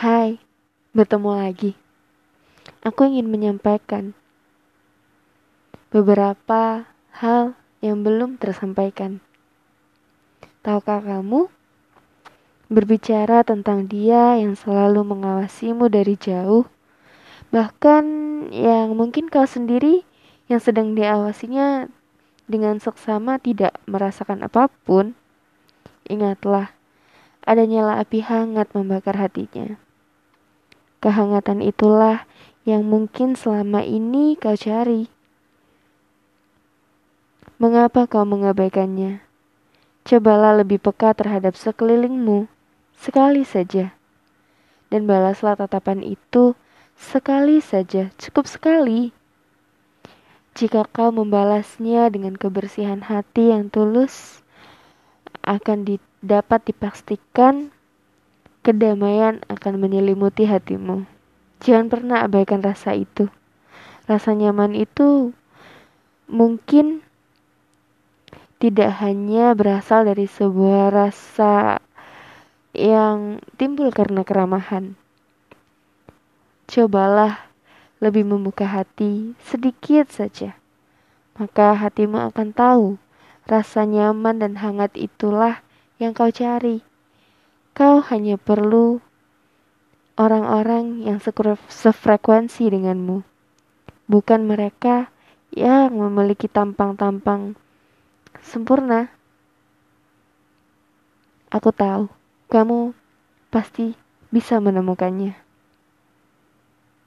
Hai, bertemu lagi. Aku ingin menyampaikan beberapa hal yang belum tersampaikan. Tahukah kamu? Berbicara tentang dia yang selalu mengawasimu dari jauh, bahkan yang mungkin kau sendiri yang sedang diawasinya dengan seksama tidak merasakan apa pun. Ingatlah, ada nyala api hangat membakar hatinya. Kehangatan itulah yang mungkin selama ini kau cari. Mengapa kau mengabaikannya? Cobalah lebih peka terhadap sekelilingmu, sekali saja. Dan balaslah tatapan itu sekali saja, cukup sekali. Jika kau membalasnya dengan kebersihan hati yang tulus, akan dapat dipastikan kedamaian akan menyelimuti hatimu. Jangan pernah abaikan rasa itu. Rasa nyaman itu mungkin tidak hanya berasal dari sebuah rasa yang timbul karena keramahan. Cobalah lebih membuka hati sedikit saja, maka hatimu akan tahu rasa nyaman dan hangat itulah yang kau cari. Kau hanya perlu orang-orang yang sefrekuensi denganmu, bukan mereka yang memiliki tampang-tampang sempurna. Aku tahu kamu pasti bisa menemukannya.